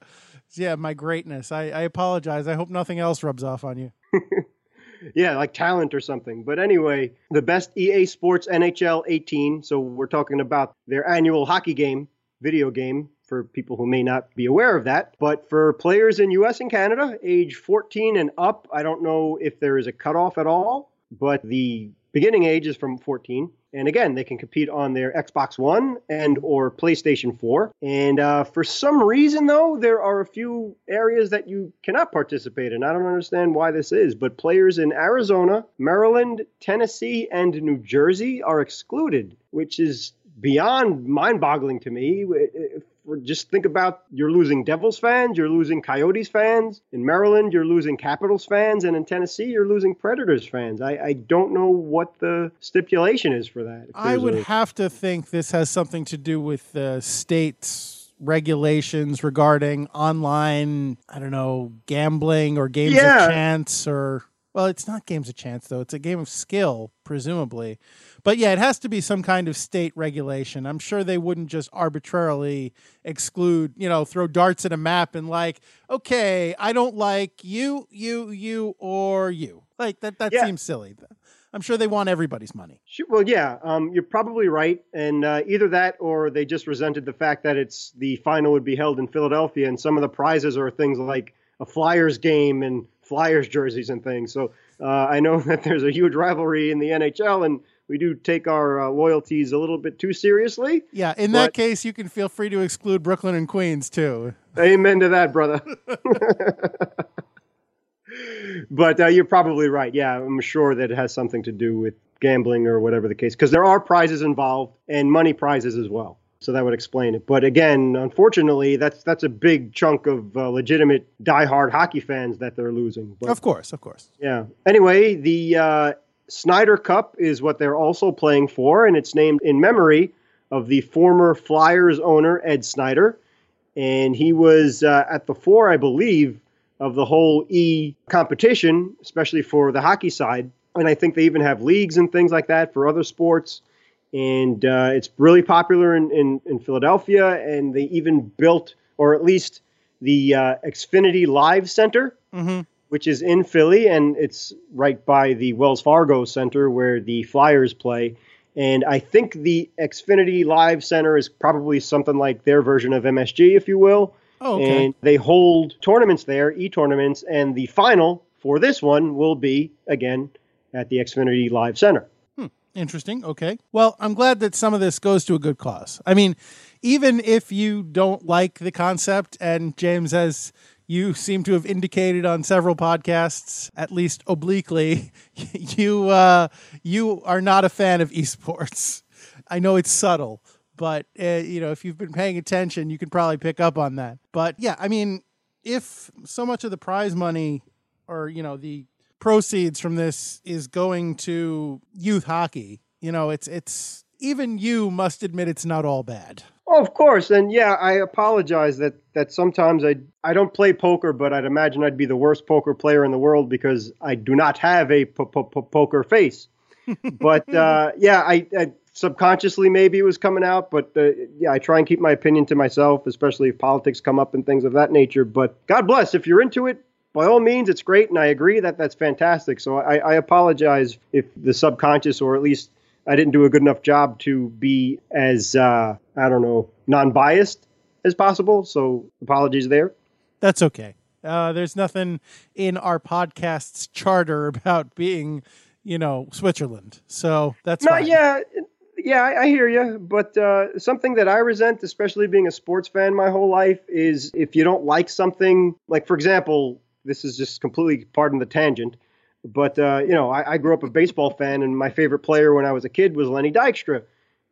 yeah, my greatness. I, I apologize. I hope nothing else rubs off on you. (laughs) yeah, like talent or something. But anyway, the best EA Sports NHL 18. So we're talking about their annual hockey game, video game for people who may not be aware of that. But for players in US and Canada, age 14 and up, I don't know if there is a cutoff at all, but the beginning age is from 14 and again they can compete on their xbox one and or playstation 4 and uh, for some reason though there are a few areas that you cannot participate in. I don't understand why this is but players in arizona maryland tennessee and new jersey are excluded which is beyond mind-boggling to me just think about you're losing Devils fans, you're losing Coyotes fans. In Maryland, you're losing Capitals fans, and in Tennessee, you're losing Predators fans. I, I don't know what the stipulation is for that. I would a... have to think this has something to do with the states regulations regarding online, I don't know, gambling or games yeah. of chance or well, it's not games of chance though. It's a game of skill, presumably. But yeah, it has to be some kind of state regulation. I'm sure they wouldn't just arbitrarily exclude, you know, throw darts at a map and like, okay, I don't like you, you, you, or you. Like that that yeah. seems silly. I'm sure they want everybody's money. Well, yeah, um, you're probably right, and uh, either that or they just resented the fact that it's the final would be held in Philadelphia, and some of the prizes are things like a Flyers game and Flyers jerseys and things. So uh, I know (laughs) that there's a huge rivalry in the NHL, and we do take our uh, loyalties a little bit too seriously. Yeah, in that case, you can feel free to exclude Brooklyn and Queens too. Amen to that, brother. (laughs) but uh, you're probably right. Yeah, I'm sure that it has something to do with gambling or whatever the case, because there are prizes involved and money prizes as well. So that would explain it. But again, unfortunately, that's that's a big chunk of uh, legitimate diehard hockey fans that they're losing. But, of course, of course. Yeah. Anyway, the uh, Snider Cup is what they're also playing for, and it's named in memory of the former Flyers owner, Ed Snider. And he was uh, at the fore, I believe, of the whole E competition, especially for the hockey side. And I think they even have leagues and things like that for other sports. And uh, it's really popular in, in, in, Philadelphia. And they even built, or at least the uh, Xfinity Live Center, mm-hmm which is in Philly, and it's right by the Wells Fargo Center where the Flyers play. And I think the Xfinity Live Center is probably something like their version of MSG, if you will. Oh, okay. And they hold tournaments there, e tournaments, and the final for this one will be, again, at the Xfinity Live Center. Hmm. Interesting. Okay. Well, I'm glad that some of this goes to a good cause. I mean, even if you don't like the concept, and James has you seem to have indicated on several podcasts, at least obliquely, (laughs) you uh, you are not a fan of esports. I know it's subtle, but uh, you know if you've been paying attention, you can probably pick up on that. But yeah, I mean, if so much of the prize money, or you know the proceeds from this is going to youth hockey, you know it's it's even you must admit it's not all bad. Oh, of course, and yeah, I apologize that that sometimes I I don't play poker, but I'd imagine I'd be the worst poker player in the world because I do not have a poker face. (laughs) but uh, yeah, I, I, subconsciously maybe it was coming out, but uh, yeah, I try and keep my opinion to myself, especially if politics come up and things of that nature. But God bless if you're into it. By all means, it's great, and I agree that that's fantastic. So I, I apologize if the subconscious, or at least I didn't do a good enough job to be as uh, I don't know non-biased as possible. So apologies there. That's okay. Uh, there's nothing in our podcast's charter about being, you know, Switzerland. So that's no, fine. yeah, yeah, I, I hear you. But uh, something that I resent, especially being a sports fan my whole life, is if you don't like something. Like for example, this is just completely pardon the tangent. But uh, you know, I, I, grew up a baseball fan, and my favorite player when I was a kid was Lenny Dykstra.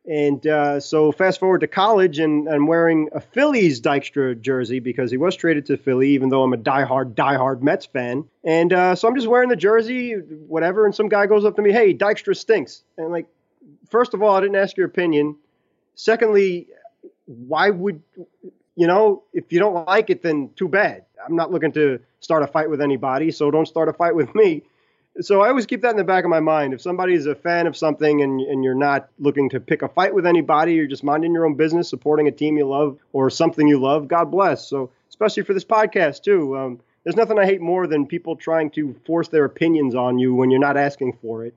And uh, so fast forward to college, and I'm wearing a Phillies Dykstra jersey because he was traded to Philly, even though I'm a diehard, diehard Mets fan. And uh, so I'm just wearing the jersey, whatever. And some guy goes up to me, "Hey, Dykstra stinks." And like, first of all, I didn't ask your opinion. Secondly, why would you know if you don't like it, then too bad. I'm not looking to start a fight with anybody, so don't start a fight with me so I always keep that in the back of my mind. If somebody's a fan of something and, and you're not looking to pick a fight with anybody, you're just minding your own business, supporting a team you love or something you love, God bless. So, especially for this podcast, too. Um, there's nothing I hate more than people trying to force their opinions on you when you're not asking for it.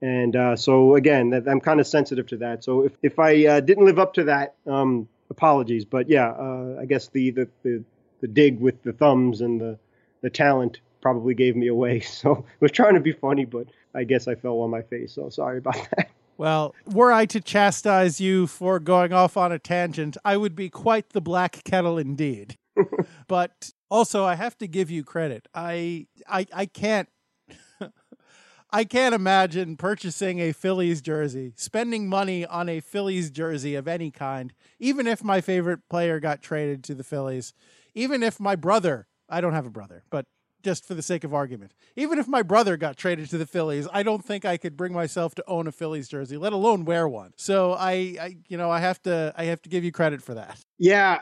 And uh, so, again, that, I'm kind of sensitive to that. So, if, if I uh, didn't live up to that, um, apologies. But yeah, uh, I guess the, the, the, the dig with the thumbs and the, the talent probably gave me away. (laughs) So I was trying to be funny, but I guess I fell on my face. So sorry about (laughs) that. Well, were I to chastise you for going off on a tangent, I would be quite the black kettle indeed. (laughs) but also, I have to give you credit. I I, I can't I can't imagine purchasing a Phillies jersey, spending money on a Phillies jersey of any kind, even if my favorite player got traded to the Phillies, even if my brother, I don't have a brother, but just for the sake of argument. Even if my brother got traded to the Phillies, I don't think I could bring myself to own a Phillies jersey, let alone wear one. So I, I you know, I have to, I have to give you credit for that. Yeah.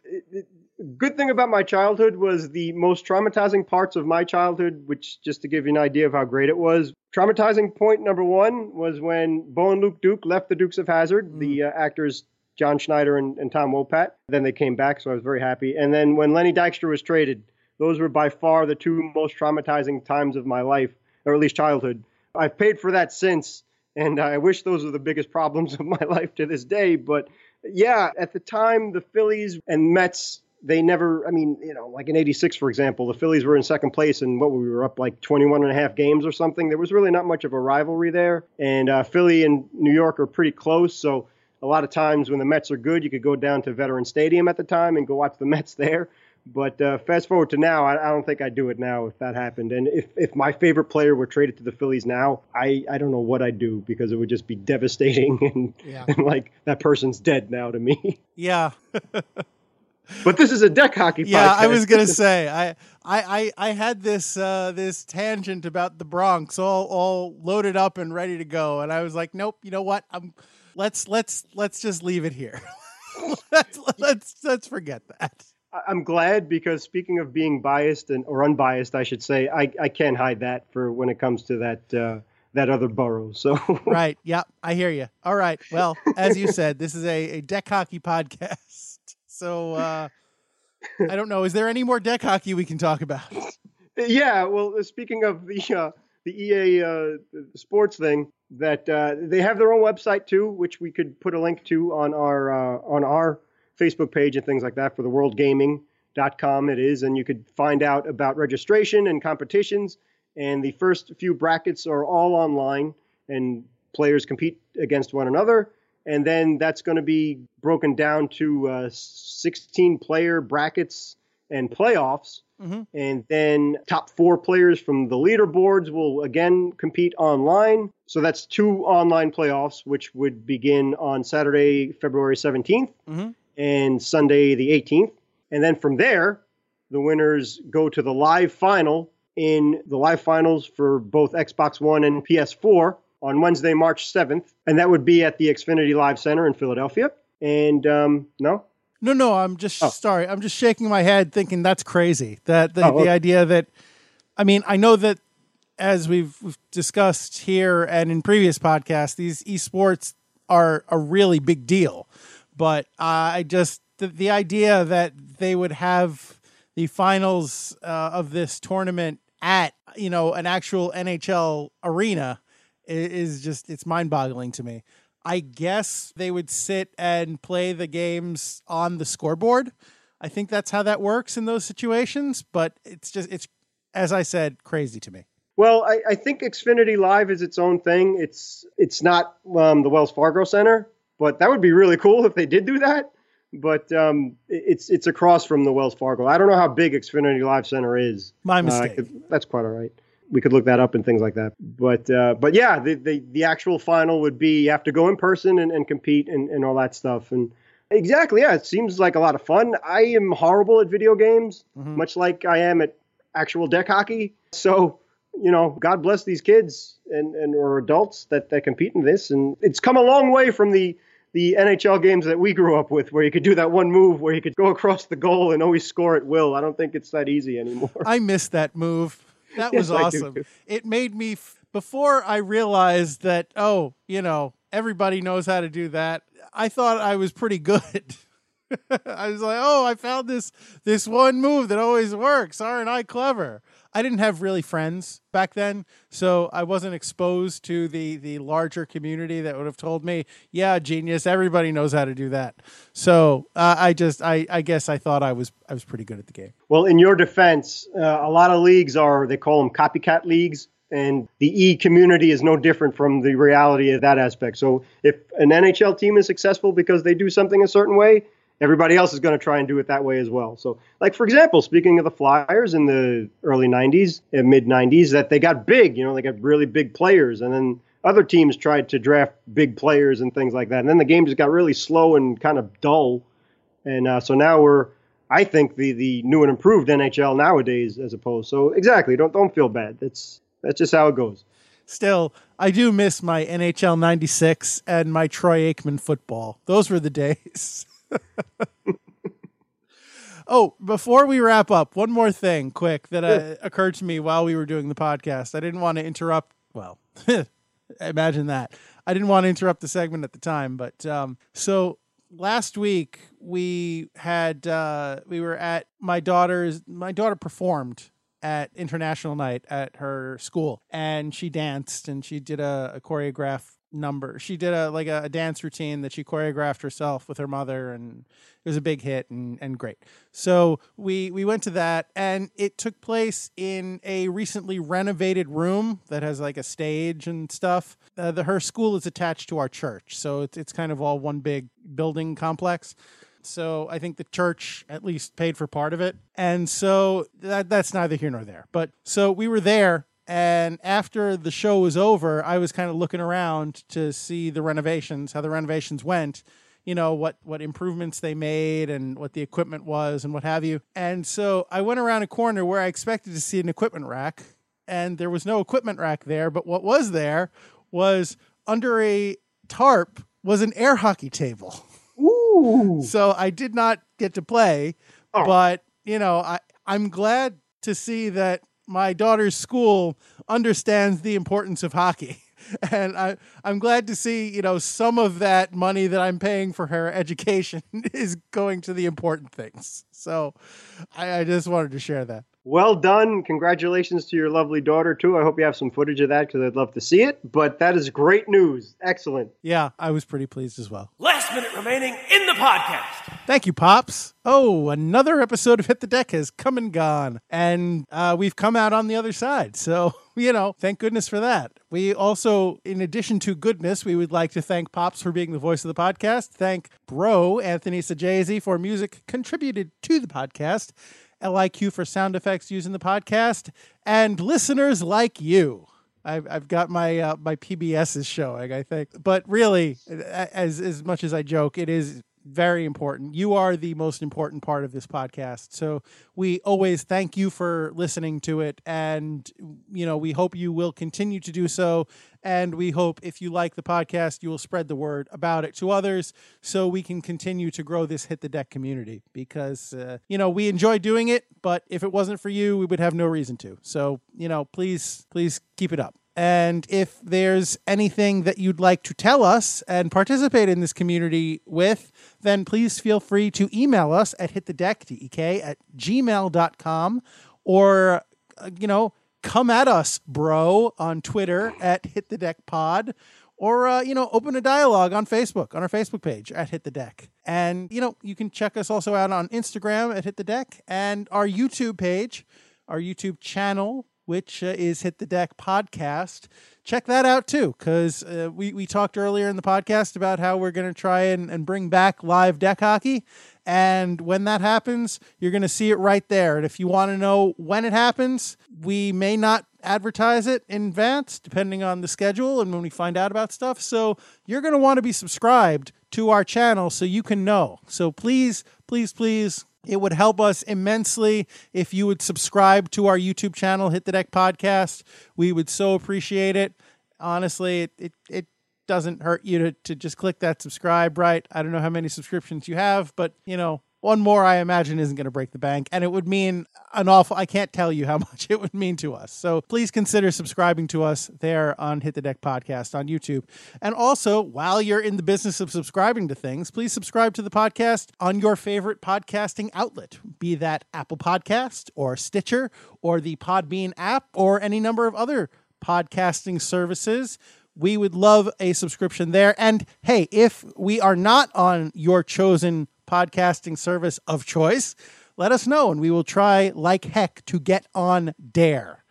good thing about my childhood was the most traumatizing parts of my childhood, which just to give you an idea of how great it was. Traumatizing point number one was when Bo and Luke Duke left the Dukes of Hazzard, mm. the uh, actors John Schneider and, and Tom Wopat. Then they came back, so I was very happy. And then when Lenny Dykstra was traded, those were by far the two most traumatizing times of my life, or at least childhood. I've paid for that since, and I wish those were the biggest problems (laughs) of my life to this day. But yeah, at the time, the Phillies and Mets, they never, I mean, you know, like in 86, for example, the Phillies were in second place and what we were up like 21 and a half games or something. There was really not much of a rivalry there. And uh, Philly and New York are pretty close. So a lot of times when the Mets are good, you could go down to Veteran Stadium at the time and go watch the Mets (laughs) there. But uh, fast forward to now, I, I, don't think I'd do it now if that happened. And if, if my favorite player were traded to the Phillies now, I, I don't know what I'd do because it would just be devastating (laughs) and, yeah. and like that person's dead now to me. Yeah. (laughs) but this is a deck hockey. Yeah, podcast. I was gonna (laughs) say I, I I I had this uh, this tangent about the Bronx all all loaded up and ready to go, and I was like, nope. You know what? I'm let's let's let's just leave it here. let's let's let's forget that. I'm glad because speaking of being biased and or unbiased, I should say, I, I can't hide that for when it comes to that uh, that other borough. So (laughs) right, yeah, I hear you. All right, well, as you said, this is a, a deck hockey podcast. (laughs) So uh, I don't know. Is there any more deck hockey we can talk about? (laughs) Yeah. Well, speaking of the uh, the EA uh, sports thing, that uh, they have their own website too, which we could put a link to on our uh, on our Facebook page and things like that for the worldgaming.com it is and you could find out about registration and competitions and the first few brackets are all online and players compete against one another and then that's going to be broken down to uh, 16 player brackets and playoffs mm-hmm. and then top four players from the leaderboards will again compete online. So that's two online playoffs which would begin on saturday february 17th mm-hmm and Sunday the 18th. And then from there, the winners go to the live final in the live finals for both Xbox One and PS4 on Wednesday, March 7th. And that would be at the Xfinity Live Center in Philadelphia. And um, no? No, no, I'm just oh. sorry. I'm just shaking my head thinking that's crazy. That the, oh, okay. the idea that, I mean, I know that as we've, we've discussed here and in previous podcasts, these esports are a really big deal but uh, I just the, the, idea that they would have the finals uh, of this tournament at you know an actual NHL arena is, is just it's mind-boggling to me. I guess they would sit and play the games on the scoreboard. I think that's how that works in those situations, but it's just it's as I said, crazy to me. Well, I, I think Xfinity Live is its own thing. It's it's not um, the Wells Fargo Center, but that would be really cool if they did do that. But um, it's it's across from the Wells Fargo. I don't know how big Xfinity Live Center is. My uh, mistake. Uh, that's quite all right. we could look that up and things like that. But uh, but yeah, the, the the actual final would be you have to go in person and, and compete and, and all that stuff. And exactly, yeah, it seems like a lot of fun. I am horrible at video games, Mhm. much like I am at actual deck hockey. So you know, God bless these kids and and or adults that that compete in this. And it's come a long way from the the NHL games that we grew up with, where you could do that one move where you could go across the goal and always score at will. I don't think it's that easy anymore. I missed that move. That (laughs) was Yes, awesome. It made me f- before I realized that oh, you know, everybody knows how to do that. I thought I was pretty good. (laughs) I was like, "Oh, I found this this one move that always works. Aren't I clever?" I didn't have really friends back then, so I wasn't exposed to the the larger community that would have told me, "Yeah, genius, everybody knows how to do that." So, uh, I just I I guess I thought I was I was pretty good at the game. Well, in your defense, uh, a lot of leagues are, they call them copycat leagues. And the E community is no different from the reality of that aspect. So if an NHL team is successful because they do something a certain way, everybody else is going to try and do it that way as well. So, like, for example, speaking of the Flyers in the early 90s and mid 90s, that they got big, you know, they got really big players. And then other teams tried to draft big players and things like that. And then the game just got really slow and kind of dull. And uh, so now we're, I think the the new and improved NHL nowadays as opposed. So exactly, don't don't feel bad. That's that's just how it goes. Still, I do miss my NHL 96 and my Troy Aikman football. Those were the (laughs) days. Oh, before we wrap up, one more thing quick that uh, occurred to me while we were doing the podcast. I didn't want to interrupt. Well, (laughs) imagine that. I didn't want to interrupt the segment at the time, but um, so last week we had uh, we were at my daughter's. My daughter performed at international night at her school and she danced and she did a, a choreographed number she did a like a, a dance routine that she choreographed herself with her mother and it was a big hit and, and great so we we went to that and it took place in a recently renovated room that has like a stage and stuff uh, the, her school is attached to our church so it's, it's kind of all one big building complex so I think the church at least paid for part of it. And so that that's neither here nor there. But so we were there and after the show was over, I was kind of looking around to see the renovations, how the renovations went, you know, what what improvements they made and what the equipment was and what have you. And so I went around a corner where I expected to see an equipment rack and there was no equipment rack there, but what was there was under a tarp was an air hockey table. Ooh. So I did not get to play, Oh. but you know, I I'm glad to see that my daughter's school understands the importance of hockey. (laughs) And I, I'm glad to see, you know, some of that money that I'm paying for her education (laughs) is going to the important things. So I, I just wanted to share that. Well done. Congratulations to your lovely daughter too. I hope you have some footage of that because I'd love to see it. But that is great news. Excellent. Yeah, I was pretty pleased as well. Last minute remaining in the podcast. Thank you, Pops. Oh, another episode of Hit the Deck has come and gone, and uh, we've come out on the other side. So, (laughs) you know, thank goodness for that. We also, in addition to goodness, we would like to thank Pops for being the voice of the podcast. Thank Bro Anthony Sajazi for music contributed to the podcast. LIQ for sound effects used in the podcast, and listeners like you. I've, I've got my uh, my PBS is showing, I think. But really, as as much as I joke, it is very important. You are the most important part of this podcast. So we always thank you for listening to it and you know, we hope you will continue to do so and we hope if you like the podcast, you will spread the word about it to others so we can continue to grow this hit the deck community because uh, you know, we enjoy doing it, but if it wasn't for you, we would have no reason to. So, you know, please please keep it up. And if there's anything that you'd like to tell us and participate in this community with, then please feel free to email us at hitthedeck, D-E-K, at gmail.com or, uh, you know, come at us, bro, on Twitter at Hit the Deck Pod, or uh, you know, open a dialogue on Facebook on our Facebook page at Hit the Deck. And you know, you can check us also out on Instagram at Hit the Deck and our YouTube page, our YouTube channel, which uh, is Hit the Deck Podcast. Check that out too, because uh, we we talked earlier in the podcast about how we're going to try and, and bring back live deck hockey. And when that happens, you're going to see it right there. And if you want to know when it happens, we may not advertise it in advance, depending on the schedule and when we find out about stuff. So you're going to want to be subscribed to our channel so you can know. So please, please, please, it would help us immensely if you would subscribe to our YouTube channel, Hit the Deck Podcast. We would so appreciate it. Honestly, it, it, it doesn't hurt you to, to just click that subscribe, right? I don't know how many subscriptions you have, but you know, one more I imagine isn't going to break the bank and it would mean an awful I can't tell you how (laughs) much it would mean to us. So please consider subscribing to us there on Hit the Deck podcast on YouTube. And also, while you're in the business of subscribing to things, please subscribe to the podcast on your favorite podcasting outlet, be that Apple Podcast or Stitcher or the Podbean app or any number of other podcasting services we would love a subscription there. And hey, if we are not on your chosen podcasting service of choice, let us know and we will try like heck to get on Dare.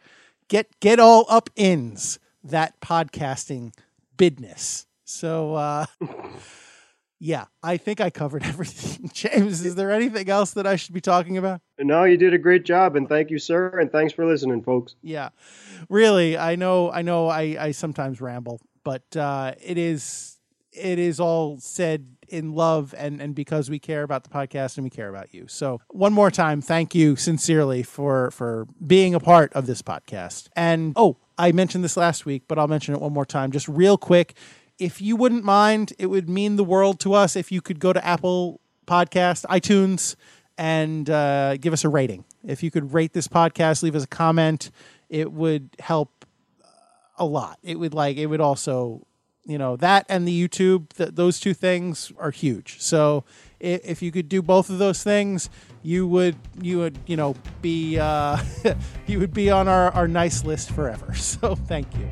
Get get all up ins that podcasting business. So uh (laughs) yeah, I think I covered (laughs) everything. James, is there anything else that I should be talking about? No, you did a great job, and thank you, sir, and thanks for listening, folks. Yeah, really, I know, I know, I, I sometimes ramble, but uh, it is, it is all said in love and and because we care about the podcast and we care about you. So one more time, thank you sincerely for for being a part of this podcast. And oh, I mentioned this last week, but I'll mention it one more time, just real quick if you wouldn't mind, it would mean the world to us if you could go to Apple Podcast, iTunes, and uh, give us a rating. If you could rate this podcast, leave us a comment, it would help a lot. It would like it would also, you know, that and the YouTube. Th- those two things are huge. So if, if you could do both of those things, you would you would you know be uh, (laughs) you would be on our, our nice list forever. (laughs) So thank you.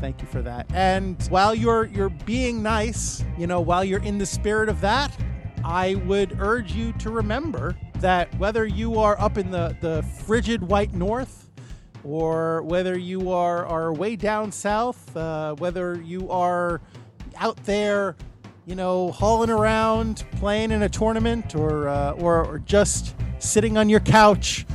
Thank you for that. And while you're you're being nice, you know, while you're in the spirit of that, I would urge you to remember that whether you are up in the, the frigid white north or whether you are, are way down south, uh, whether you are out there, you know, hauling around, playing in a tournament, or, uh, or, or just sitting on your couch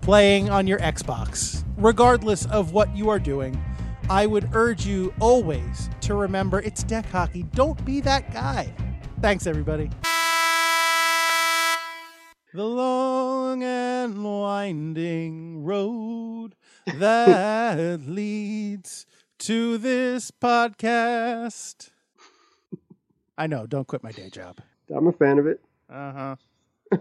playing on your Xbox, regardless of what you are doing, I would urge you always to remember it's deck hockey. Don't be that guy. Thanks, everybody. The long and winding road that leads to this podcast. I know, don't quit my day job. I'm a fan of it. Uh huh. (laughs)